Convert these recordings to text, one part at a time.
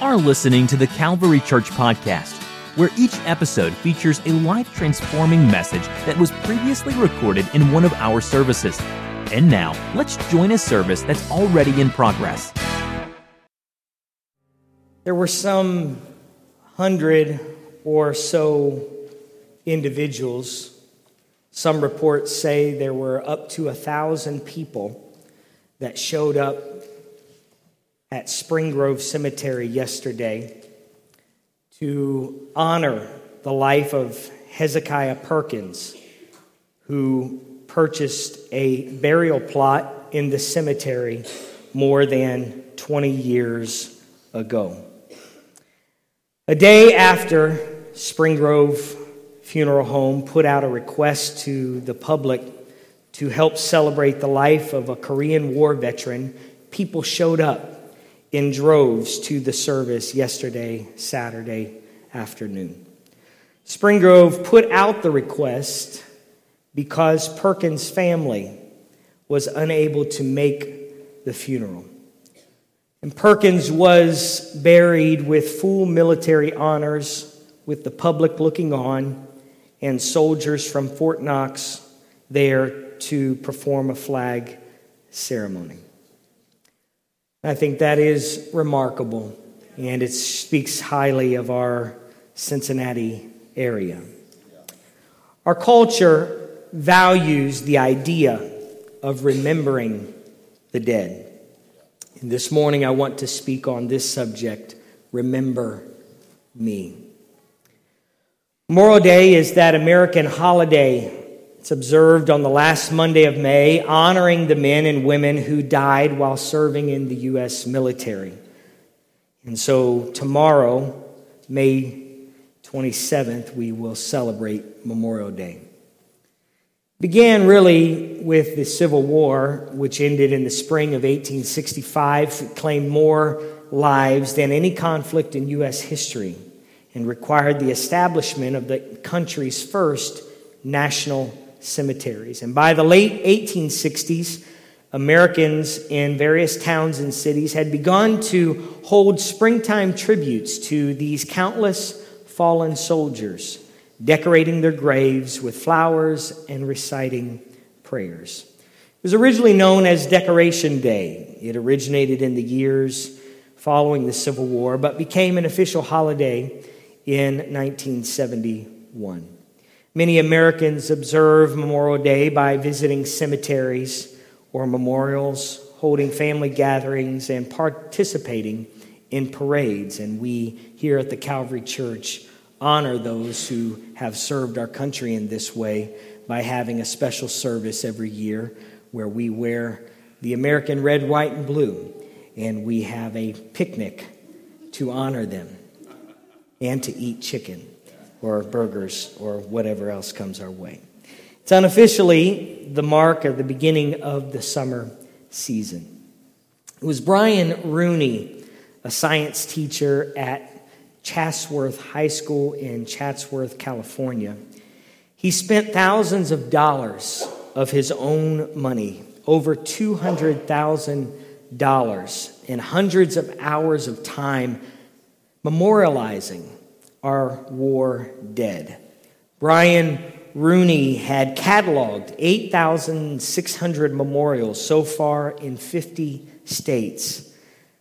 are listening to the Calvary Church Podcast, where each episode features a life transforming message that was previously recorded in one of our services. And now, let's join a service that's already in progress. There were some hundred or so individuals. Some reports say there were up to a thousand people that showed up at Spring Grove Cemetery yesterday to honor the life of Hezekiah Perkins, who purchased a burial plot in the cemetery more than 20 years ago. A day after Spring Grove Funeral Home put out a request to the public to help celebrate the life of a Korean War veteran, people showed up in droves to the service yesterday, Saturday afternoon. Spring Grove put out the request because Perkins' family was unable to make the funeral. And Perkins was buried with full military honors, with the public looking on, and soldiers from Fort Knox there to perform a flag ceremony. I think that is remarkable, and it speaks highly of our Cincinnati area. Our culture values the idea of remembering the dead. And this morning, I want to speak on this subject remember me. Memorial Day is that American holiday it's observed on the last Monday of May, honoring the men and women who died while serving in the U.S. military. And so tomorrow, May 27th, we will celebrate Memorial Day. Began really with the Civil War, which ended in the spring of 1865, it claimed more lives than any conflict in U.S. history and required the establishment of the country's first national cemeteries. And by the late 1860s, Americans in various towns and cities had begun to hold springtime tributes to these countless fallen soldiers, decorating their graves with flowers and reciting prayers. It was originally known as Decoration Day. It originated in the years following the Civil War, but became an official holiday in 1971. Many Americans observe Memorial Day by visiting cemeteries or memorials, holding family gatherings, and participating in parades. And we here at the Calvary Church honor those who have served our country in this way by having a special service every year where we wear the American red, white, and blue, and we have a picnic to honor them and to eat chicken or burgers or whatever else comes our way. It's unofficially the mark of the beginning of the summer season. It was Brian Rooney, a science teacher at Chatsworth High School in Chatsworth, California. He spent thousands of dollars of his own money, over $200,000, and hundreds of hours of time memorializing our war dead. Brian Rooney had cataloged 8,600 memorials so far in 50 states,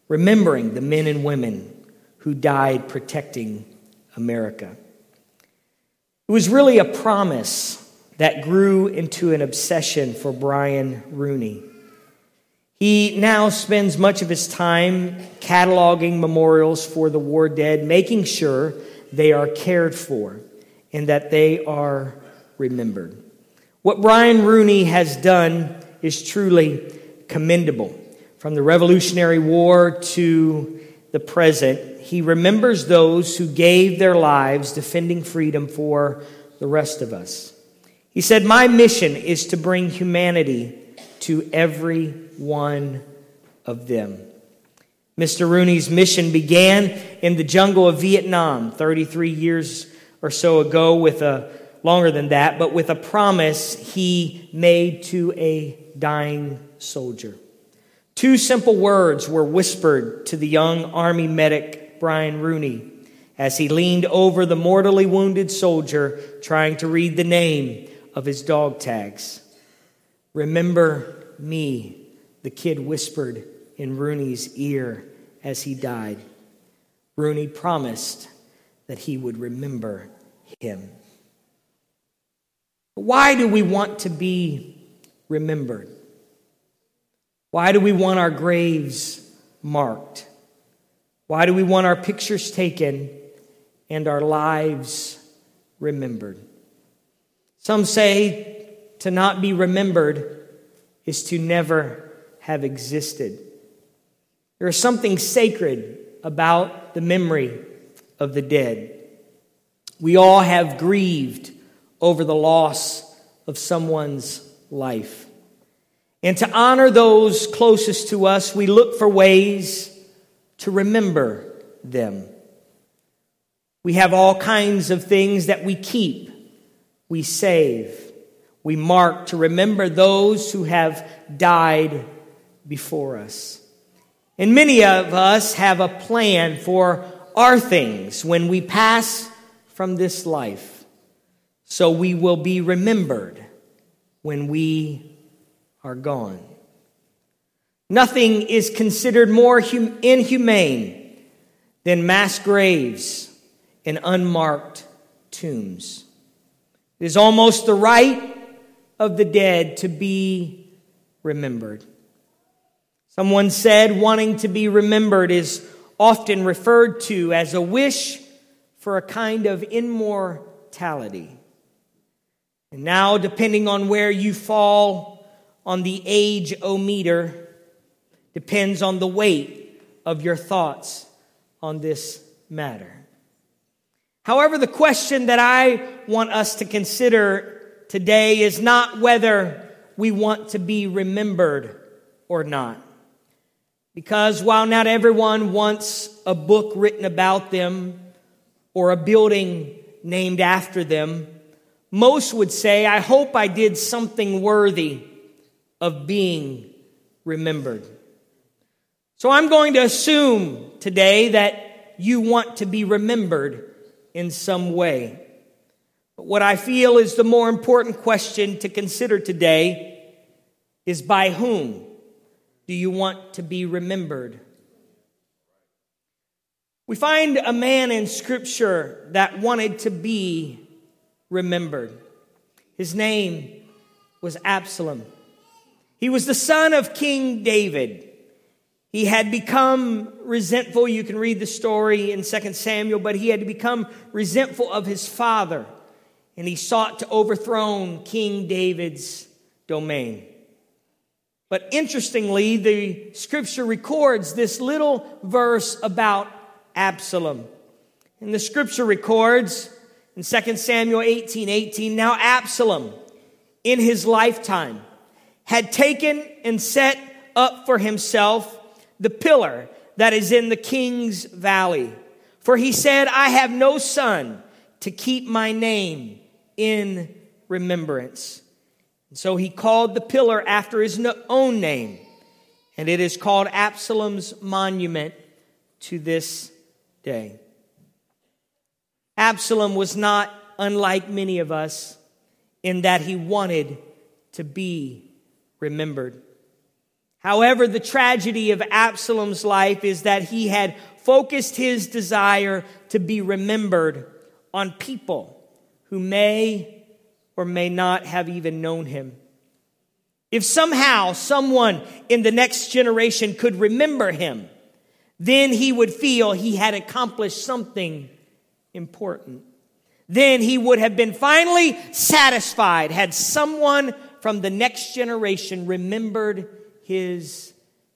remembering the men and women who died protecting America. It was really a promise that grew into an obsession for Brian Rooney. He now spends much of his time cataloging memorials for the war dead, making sure they are cared for and that they are remembered. What Brian Rooney has done is truly commendable. From the Revolutionary War to the present, he remembers those who gave their lives defending freedom for the rest of us. He said, My mission is to bring humanity to every one of them. Mr. Rooney's mission began in the jungle of Vietnam 33 years or so ago with a longer than that, but with a promise he made to a dying soldier. Two simple words were whispered to the young army medic Brian Rooney as he leaned over the mortally wounded soldier trying to read the name of his dog tags. Remember me, the kid whispered in Rooney's ear as he died. Rooney promised that he would remember him. Why do we want to be remembered? Why do we want our graves marked? Why do we want our pictures taken and our lives remembered? Some say to not be remembered is to never have existed. There is something sacred about the memory of the dead. We all have grieved over the loss of someone's life. And to honor those closest to us, we look for ways to remember them. We have all kinds of things that we keep, we save, we mark to remember those who have died before us. And many of us have a plan for our things when we pass from this life. So we will be remembered when we are gone. Nothing is considered more hum- inhumane than mass graves and unmarked tombs. It is almost the right of the dead to be remembered. Someone said wanting to be remembered is often referred to as a wish for a kind of immortality. And now, depending on where you fall on the age o meter, depends on the weight of your thoughts on this matter. However, the question that I want us to consider today is not whether we want to be remembered or not. Because while not everyone wants a book written about them or a building named after them, most would say, I hope I did something worthy of being remembered. So I'm going to assume today that you want to be remembered in some way. But what I feel is the more important question to consider today is by whom do you want to be remembered? We find a man in Scripture that wanted to be remembered. His name was Absalom. He was the son of King David. He had become resentful. You can read the story in 2 Samuel, but he had become resentful of his father, and he sought to overthrow King David's domain. But interestingly, the scripture records this little verse about Absalom. And the scripture records in 2 Samuel 18 18, now Absalom, in his lifetime, had taken and set up for himself the pillar that is in the king's valley. For he said, I have no son to keep my name in remembrance. And so he called the pillar after his own name, and it is called Absalom's monument to this day. Absalom was not unlike many of us in that he wanted to be remembered. However, the tragedy of Absalom's life is that he had focused his desire to be remembered on people who may or may not have even known him. If somehow someone in the next generation could remember him, then he would feel he had accomplished something important. Then he would have been finally satisfied had someone from the next generation remembered his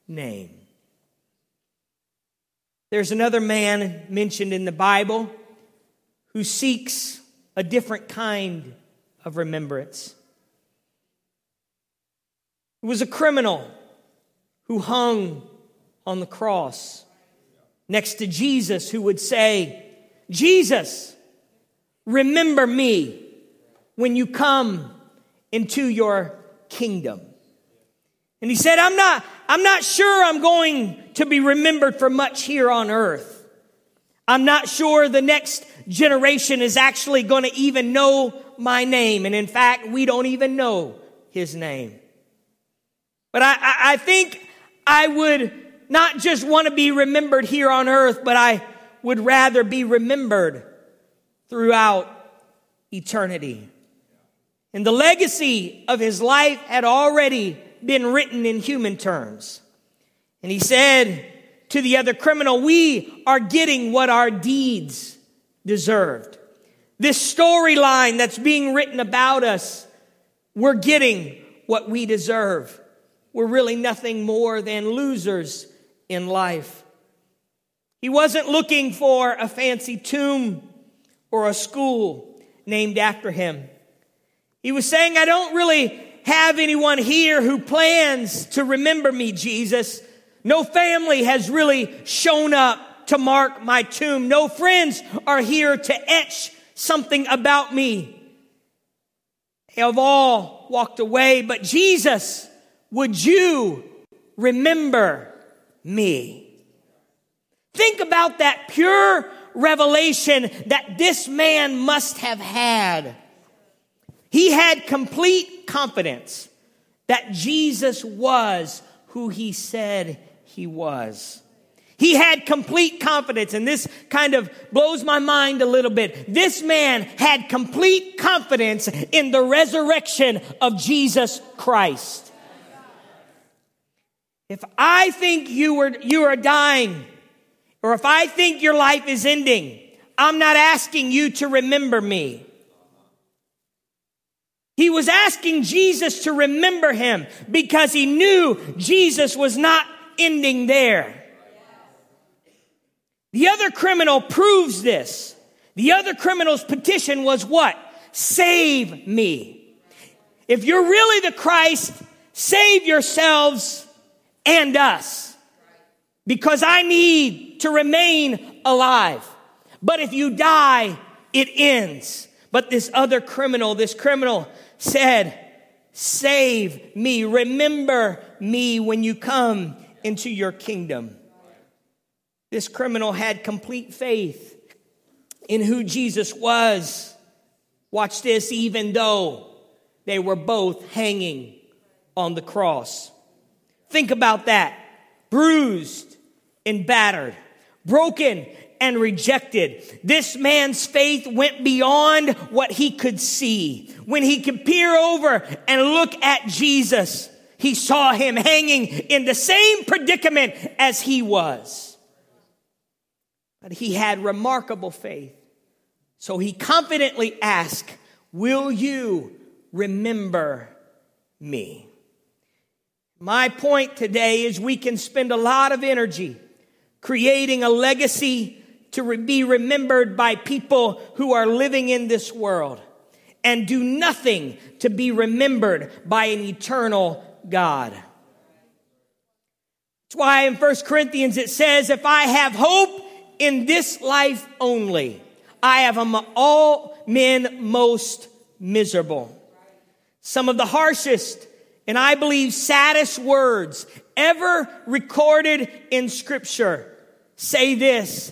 name. There's another man mentioned in the Bible who seeks a different kind of remembrance. It was a criminal who hung on the cross next to Jesus, who would say, Jesus, remember me when you come into your kingdom. And he said, I'm not, I'm not sure I'm going to be remembered for much here on earth. I'm not sure the next generation is actually going to even know my name. And in fact, we don't even know his name. But I, I, I think I would not just want to be remembered here on earth, but I would rather be remembered throughout eternity. And the legacy of his life had already been written in human terms. And he said to the other criminal, We are getting what our deeds deserved. This storyline that's being written about us, we're getting what we deserve. We're really nothing more than losers in life. He wasn't looking for a fancy tomb or a school named after him. He was saying, I don't really have anyone here who plans to remember me, Jesus. No family has really shown up to mark my tomb. No friends are here to etch something about me. They have all walked away, but Jesus, would you remember me? Think about that pure revelation that this man must have had. He had complete confidence that Jesus was who he said he was. He had complete confidence, and this kind of blows my mind a little bit. This man had complete confidence in the resurrection of Jesus Christ. If I think you are, you are dying, or if I think your life is ending, I'm not asking you to remember me. He was asking Jesus to remember him because he knew Jesus was not ending there. The other criminal proves this. The other criminal's petition was what? Save me. If you're really the Christ, save yourselves and us. Because I need to remain alive. But if you die, it ends. But this other criminal, this criminal said, Save me. Remember me when you come into your kingdom. This criminal had complete faith in who Jesus was. Watch this, even though they were both hanging on the cross. Think about that. Bruised and battered, broken and rejected. This man's faith went beyond what he could see. When he could peer over and look at Jesus, he saw him hanging in the same predicament as he was. But he had remarkable faith. So he confidently asked, Will you remember me? My point today is we can spend a lot of energy creating a legacy to be remembered by people who are living in this world and do nothing to be remembered by an eternal God. That's why in 1 Corinthians it says, if I have hope in this life only, I have among all men most miserable. Some of the harshest and I believe saddest words ever recorded in scripture say this.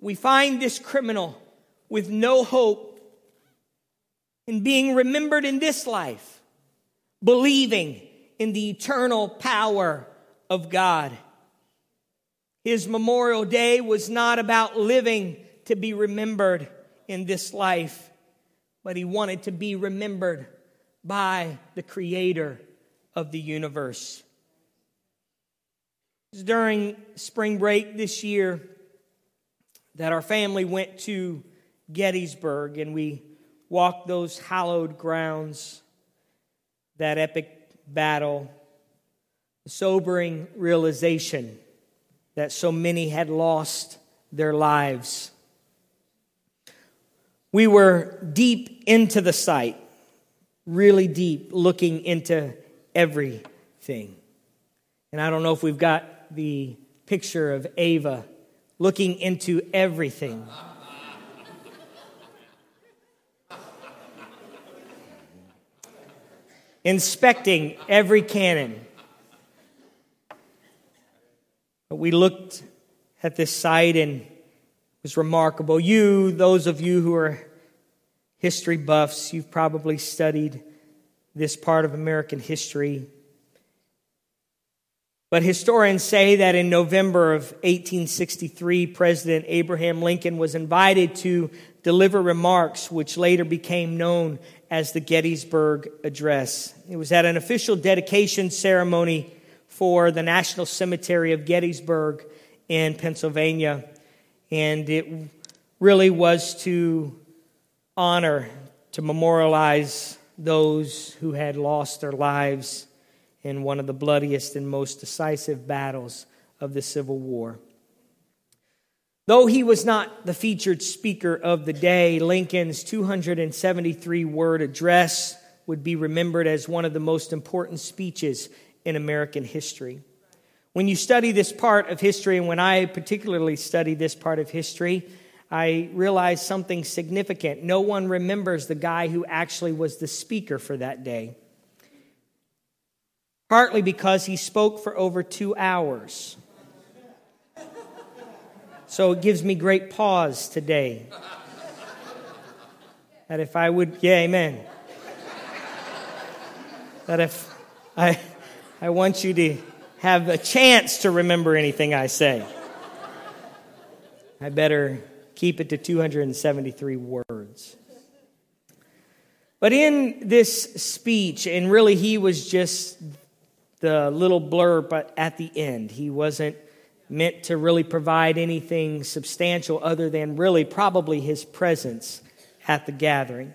We find this criminal with no hope in being remembered in this life, believing in the eternal power of God. His memorial day was not about living to be remembered in this life, but he wanted to be remembered by the Creator of the universe. During spring break this year, that our family went to Gettysburg and we walked those hallowed grounds, that epic battle, the sobering realization that so many had lost their lives We were deep into the site, really deep, looking into everything. And I don't know if we've got the picture of Ava looking into everything. Inspecting every cannon. But we looked at this site and it was remarkable. You, those of you who are history buffs, you've probably studied this part of American history. But historians say that in November of 1863, President Abraham Lincoln was invited to deliver remarks which later became known as the Gettysburg Address. It was at an official dedication ceremony for the National Cemetery of Gettysburg in Pennsylvania. And it really was to honor, to memorialize those who had lost their lives in one of the bloodiest and most decisive battles of the Civil War. Though he was not the featured speaker of the day, Lincoln's 273 word address would be remembered as one of the most important speeches in American history. When you study this part of history, and when I particularly study this part of history, I realize something significant. No one remembers the guy who actually was the speaker for that day partly because he spoke for over two hours. So it gives me great pause today. That if I would, yeah, amen. That if I, I want you to have a chance to remember anything I say, I better keep it to 273 words. But in this speech, and really he was just the little blurb but at the end. He wasn't meant to really provide anything substantial other than really probably his presence at the gathering.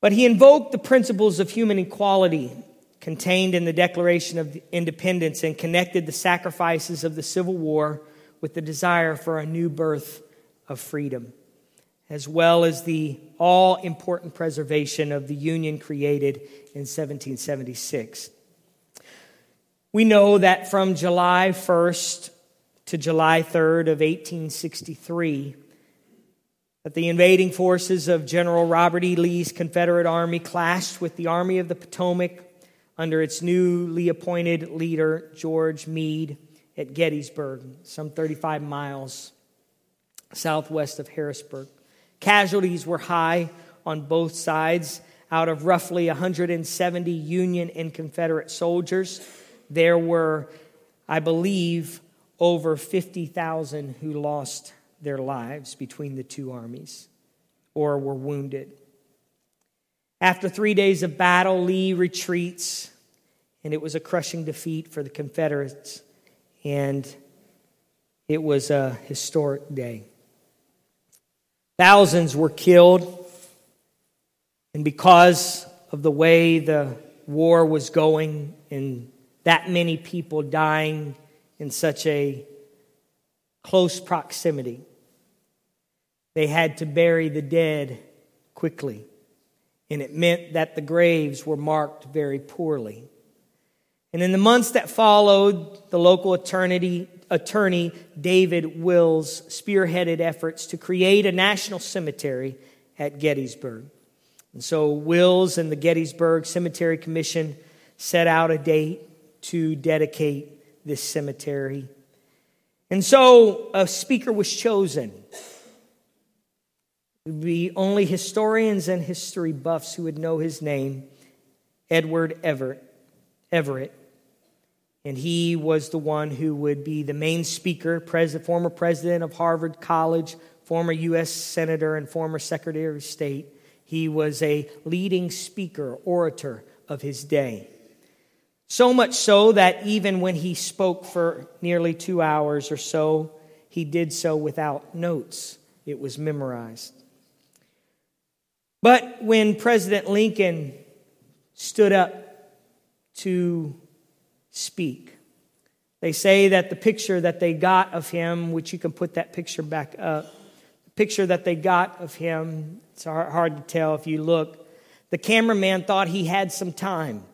But he invoked the principles of human equality contained in the Declaration of Independence and connected the sacrifices of the Civil War with the desire for a new birth of freedom, as well as the all important preservation of the Union created in 1776. We know that from July 1st to July 3rd of 1863, that the invading forces of General Robert E. Lee's Confederate Army clashed with the Army of the Potomac under its newly appointed leader, George Meade, at Gettysburg, some 35 miles southwest of Harrisburg. Casualties were high on both sides. Out of roughly 170 Union and Confederate soldiers, there were, I believe, over 50,000 who lost their lives between the two armies or were wounded. After three days of battle, Lee retreats, and it was a crushing defeat for the Confederates, and it was a historic day. Thousands were killed, and because of the way the war was going and that many people dying in such a close proximity. They had to bury the dead quickly, and it meant that the graves were marked very poorly. And in the months that followed, the local attorney, attorney David Wills spearheaded efforts to create a national cemetery at Gettysburg. And so Wills and the Gettysburg Cemetery Commission set out a date to dedicate this cemetery. And so a speaker was chosen. It would be only historians and history buffs who would know his name, Edward Everett. Everett. And he was the one who would be the main speaker, president, former president of Harvard College, former U.S. Senator, and former Secretary of State. He was a leading speaker, orator of his day. So much so that even when he spoke for nearly two hours or so, he did so without notes. It was memorized. But when President Lincoln stood up to speak, they say that the picture that they got of him, which you can put that picture back up, the picture that they got of him, it's hard to tell if you look. The cameraman thought he had some time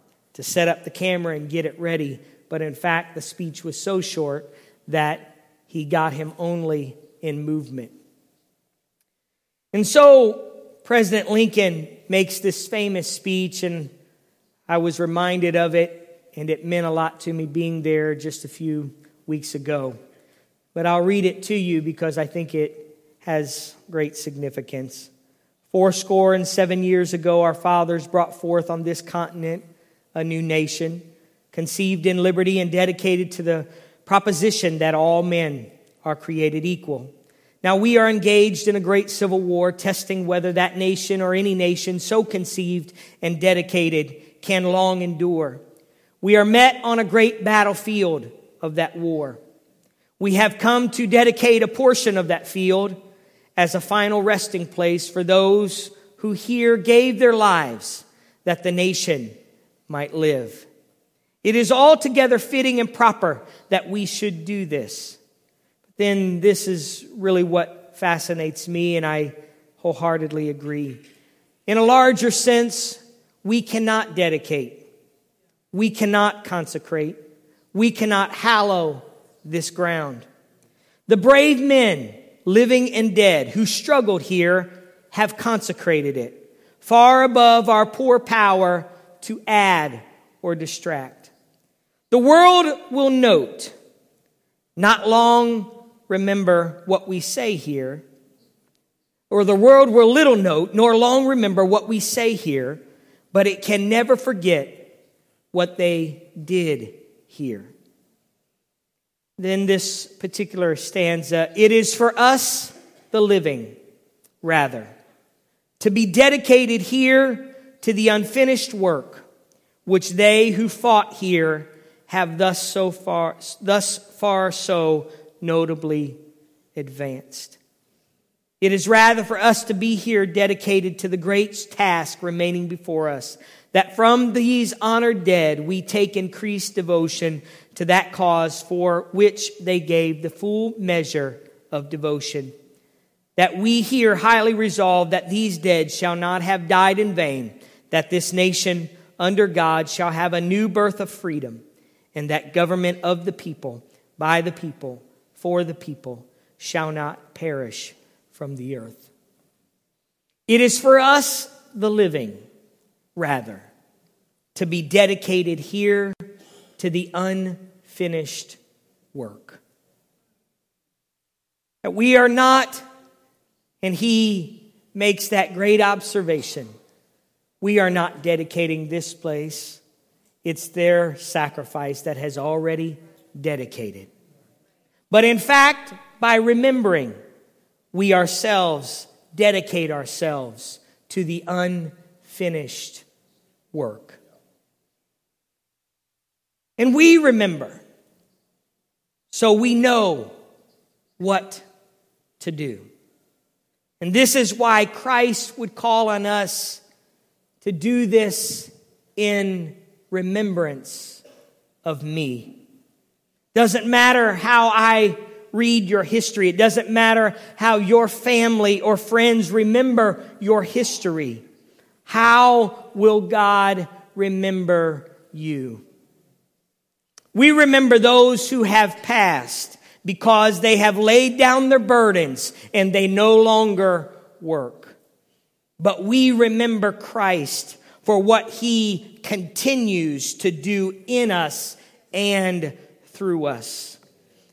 to set up the camera and get it ready, but in fact, the speech was so short that he got him only in movement. And so, President Lincoln makes this famous speech, and I was reminded of it, and it meant a lot to me being there just a few weeks ago. But I'll read it to you because I think it has great significance. Fourscore and seven years ago, our fathers brought forth on this continent a new nation, conceived in liberty and dedicated to the proposition that all men are created equal. Now we are engaged in a great civil war, testing whether that nation or any nation so conceived and dedicated can long endure. We are met on a great battlefield of that war. We have come to dedicate a portion of that field as a final resting place for those who here gave their lives that the nation might live. It is altogether fitting and proper that we should do this But then this is really what fascinates me, and I wholeheartedly agree. In a larger sense, we cannot dedicate, we cannot consecrate, we cannot hallow this ground. The brave men, living and dead, who struggled here, have consecrated it, far above our poor power to add or distract. The world will note, not long remember what we say here, or the world will little note nor long remember what we say here, but it can never forget what they did here. Then this particular stanza it is for us, the living, rather, to be dedicated here to the unfinished work which they who fought here have thus so far thus far so notably advanced. It is rather for us to be here dedicated to the great task remaining before us, that from these honored dead we take increased devotion to that cause for which they gave the full measure of devotion. That we here highly resolve that these dead shall not have died in vain, that this nation under God shall have a new birth of freedom, and that government of the people, by the people, for the people shall not perish from the earth. It is for us, the living, rather, to be dedicated here to the unfinished work. That we are not, and he makes that great observation, we are not dedicating this place. It's their sacrifice that has already dedicated. But in fact, by remembering, we ourselves dedicate ourselves to the unfinished work. And we remember, so we know what to do. And this is why Christ would call on us to do this in remembrance of me. Doesn't matter how I read your history. It doesn't matter how your family or friends remember your history. How will God remember you? We remember those who have passed because they have laid down their burdens and they no longer work. But we remember Christ for what he continues to do in us and through us.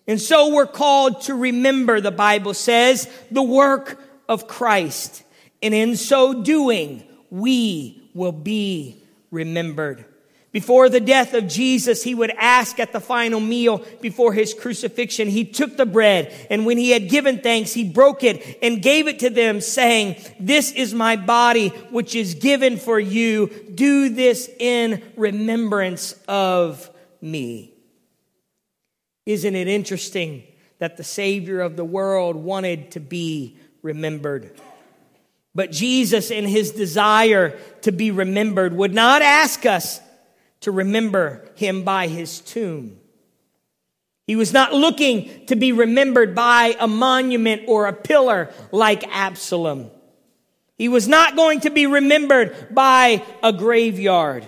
And so we're called to remember, the Bible says, the work of Christ. And in so doing, we will be remembered. Before the death of Jesus, he would ask at the final meal before his crucifixion. He took the bread, and when he had given thanks, he broke it and gave it to them, saying, This is my body, which is given for you. Do this in remembrance of me. Isn't it interesting that the Savior of the world wanted to be remembered? But Jesus, in his desire to be remembered, would not ask us to remember him by his tomb. He was not looking to be remembered by a monument or a pillar like Absalom. He was not going to be remembered by a graveyard,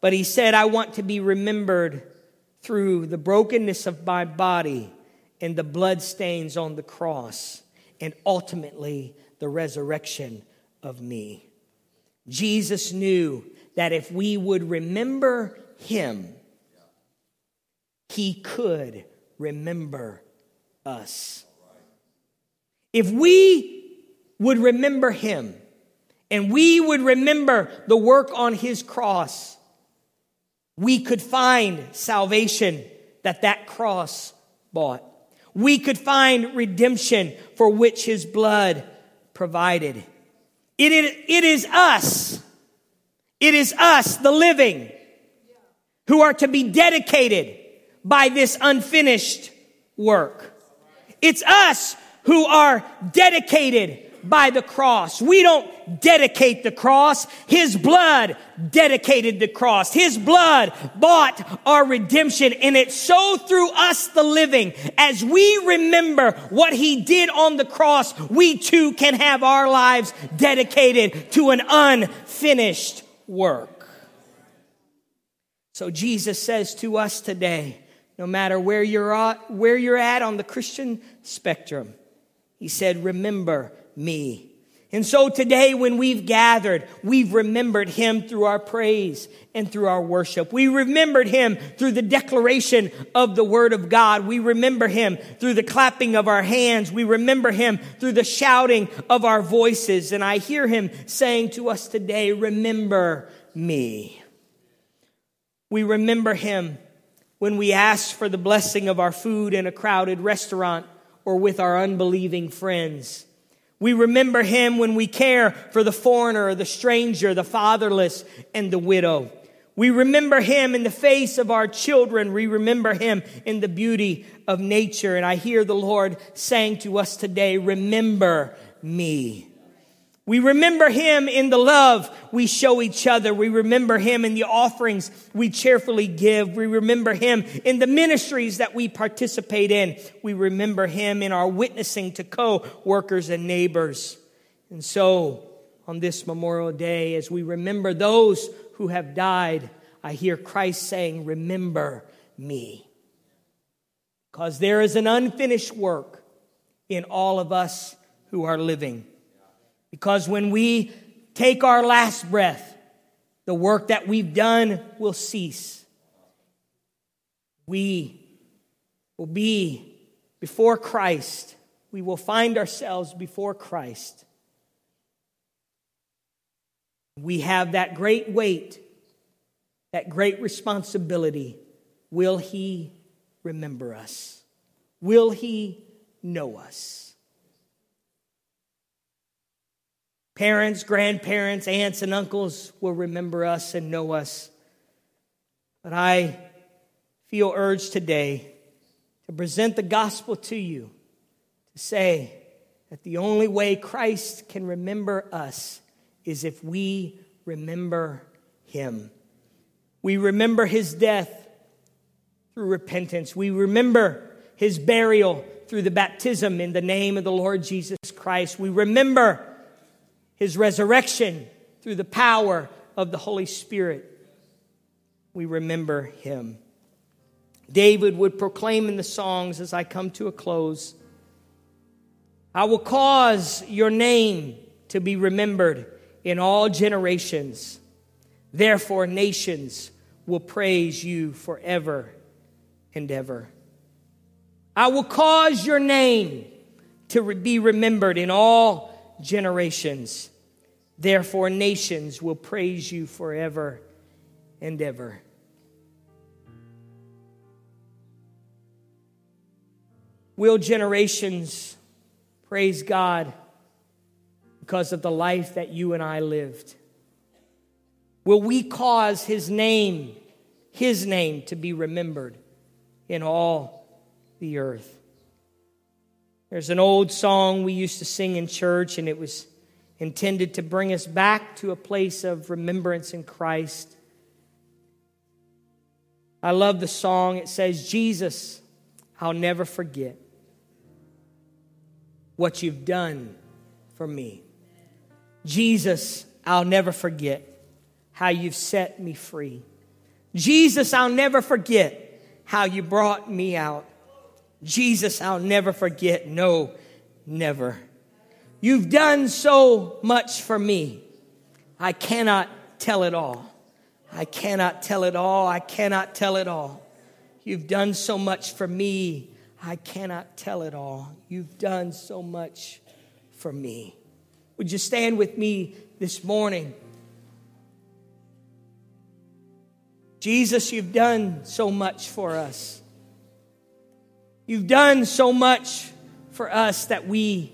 but he said, I want to be remembered through the brokenness of my body and the blood stains on the cross and ultimately the resurrection of me. Jesus knew that if we would remember him, he could remember us. If we would remember him and we would remember the work on his cross, we could find salvation that that cross bought. We could find redemption for which his blood provided. It is, it is us. It is us, the living, who are to be dedicated by this unfinished work. It's us who are dedicated by the cross. We don't dedicate the cross. His blood dedicated the cross. His blood bought our redemption. And it's so through us, the living, as we remember what he did on the cross, we too can have our lives dedicated to an unfinished work. So Jesus says to us today, no matter where you're at, where you're at on the Christian spectrum, he said, remember me. And so today, when we've gathered, we've remembered him through our praise and through our worship. We remembered him through the declaration of the word of God. We remember him through the clapping of our hands. We remember him through the shouting of our voices. And I hear him saying to us today, remember me. We remember him when we ask for the blessing of our food in a crowded restaurant or with our unbelieving friends. We remember him when we care for the foreigner, the stranger, the fatherless, and the widow. We remember him in the face of our children. We remember him in the beauty of nature. And I hear the Lord saying to us today, remember me. We remember him in the love we show each other. We remember him in the offerings we cheerfully give. We remember him in the ministries that we participate in. We remember him in our witnessing to co-workers and neighbors. And so, on this Memorial Day, as we remember those who have died, I hear Christ saying, remember me. Because there is an unfinished work in all of us who are living. Because when we take our last breath, the work that we've done will cease. We will be before Christ. We will find ourselves before Christ. We have that great weight, that great responsibility. Will He remember us? Will He know us? Parents, grandparents, aunts, and uncles will remember us and know us. But I feel urged today to present the gospel to you, to say that the only way Christ can remember us is if we remember him. We remember his death through repentance. We remember his burial through the baptism in the name of the Lord Jesus Christ. We remember his resurrection through the power of the Holy Spirit. We remember him. David would proclaim in the songs as I come to a close I will cause your name to be remembered in all generations. Therefore, nations will praise you forever and ever. I will cause your name to be remembered in all generations. Therefore, nations will praise you forever and ever. Will generations praise God because of the life that you and I lived? Will we cause His name, His name, to be remembered in all the earth? There's an old song we used to sing in church, and it was intended to bring us back to a place of remembrance in Christ. I love the song. It says, Jesus, I'll never forget what you've done for me. Jesus, I'll never forget how you've set me free. Jesus, I'll never forget how you brought me out. Jesus, I'll never forget. No, never. You've done so much for me. I cannot tell it all. I cannot tell it all. I cannot tell it all. You've done so much for me. I cannot tell it all. You've done so much for me. Would you stand with me this morning? Jesus, you've done so much for us. You've done so much for us that we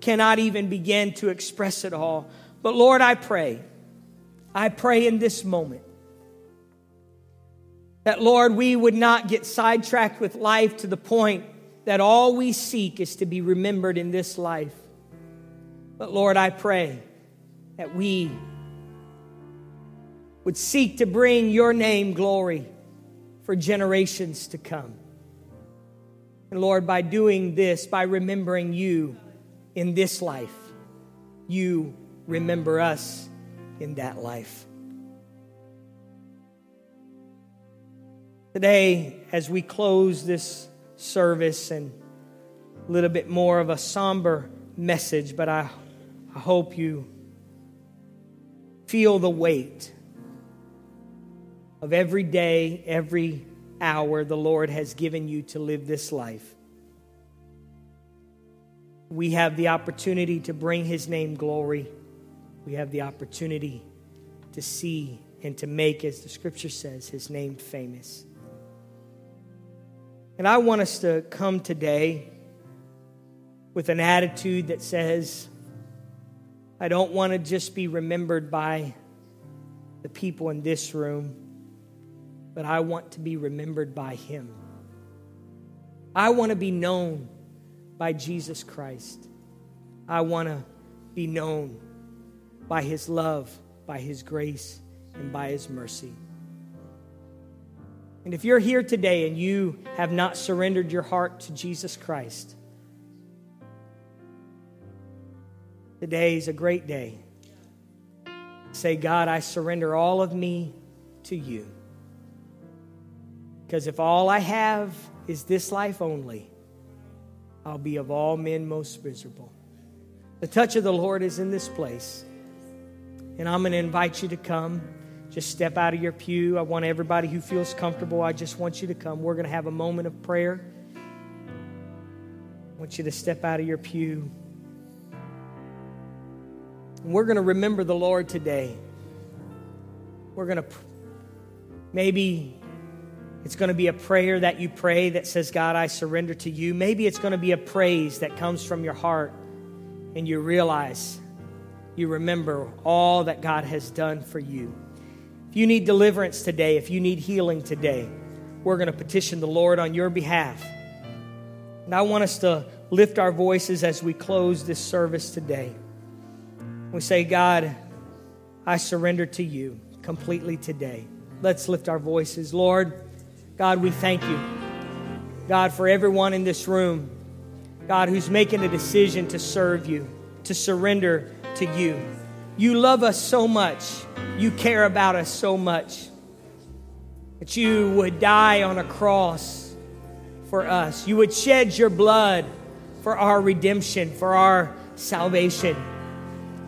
cannot even begin to express it all. But Lord, I pray, I pray in this moment that, Lord, we would not get sidetracked with life to the point that all we seek is to be remembered in this life. But Lord, I pray that we would seek to bring your name glory for generations to come. And Lord, by doing this, by remembering you in this life, you remember us in that life. Today, as we close this service and a little bit more of a somber message, but I, I hope you feel the weight of every day, every hour the Lord has given you to live this life. We have the opportunity to bring His name glory. We have the opportunity to see and to make, as the scripture says, His name famous. And I want us to come today with an attitude that says, I don't want to just be remembered by the people in this room, but I want to be remembered by Him. I want to be known by Jesus Christ. I want to be known by His love, by His grace, and by His mercy. And if you're here today and you have not surrendered your heart to Jesus Christ, today is a great day. Say, God, I surrender all of me to you. Because if all I have is this life only, I'll be of all men most miserable. The touch of the Lord is in this place. And I'm going to invite you to come. Just step out of your pew. I want everybody who feels comfortable, I just want you to come. We're going to have a moment of prayer. I want you to step out of your pew. And we're going to remember the Lord today. We're going to maybe it's going to be a prayer that you pray that says, God, I surrender to you. Maybe it's going to be a praise that comes from your heart and you realize, you remember all that God has done for you. If you need deliverance today, if you need healing today, we're going to petition the Lord on your behalf. And I want us to lift our voices as we close this service today. We say, God, I surrender to you completely today. Let's lift our voices. Lord, God, we thank you. God, for everyone in this room, God, who's making a decision to serve you, to surrender to you. You love us so much. You care about us so much that you would die on a cross for us. You would shed your blood for our redemption, for our salvation,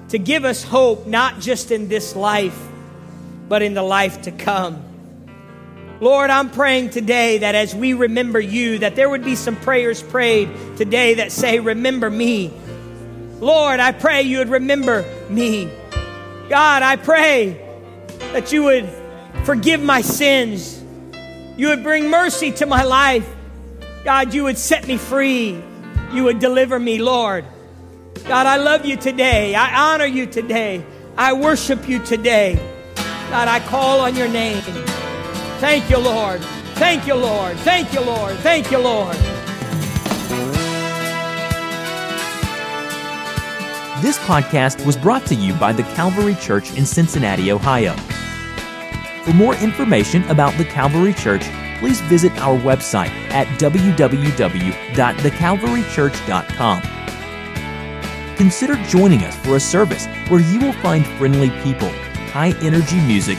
to give us hope not just in this life, but in the life to come. Lord, I'm praying today that as we remember you, that there would be some prayers prayed today that say, Remember me. Lord, I pray you would remember me. God, I pray that you would forgive my sins. You would bring mercy to my life. God, you would set me free. You would deliver me, Lord. God, I love you today. I honor you today. I worship you today. God, I call on your name. Thank you, Lord. Thank you, Lord. Thank you, Lord. Thank you, Lord. This podcast was brought to you by the Calvary Church in Cincinnati, Ohio. For more information about the Calvary Church, please visit our website at www.thecalvarychurch.com. Consider joining us for a service where you will find friendly people, high energy music,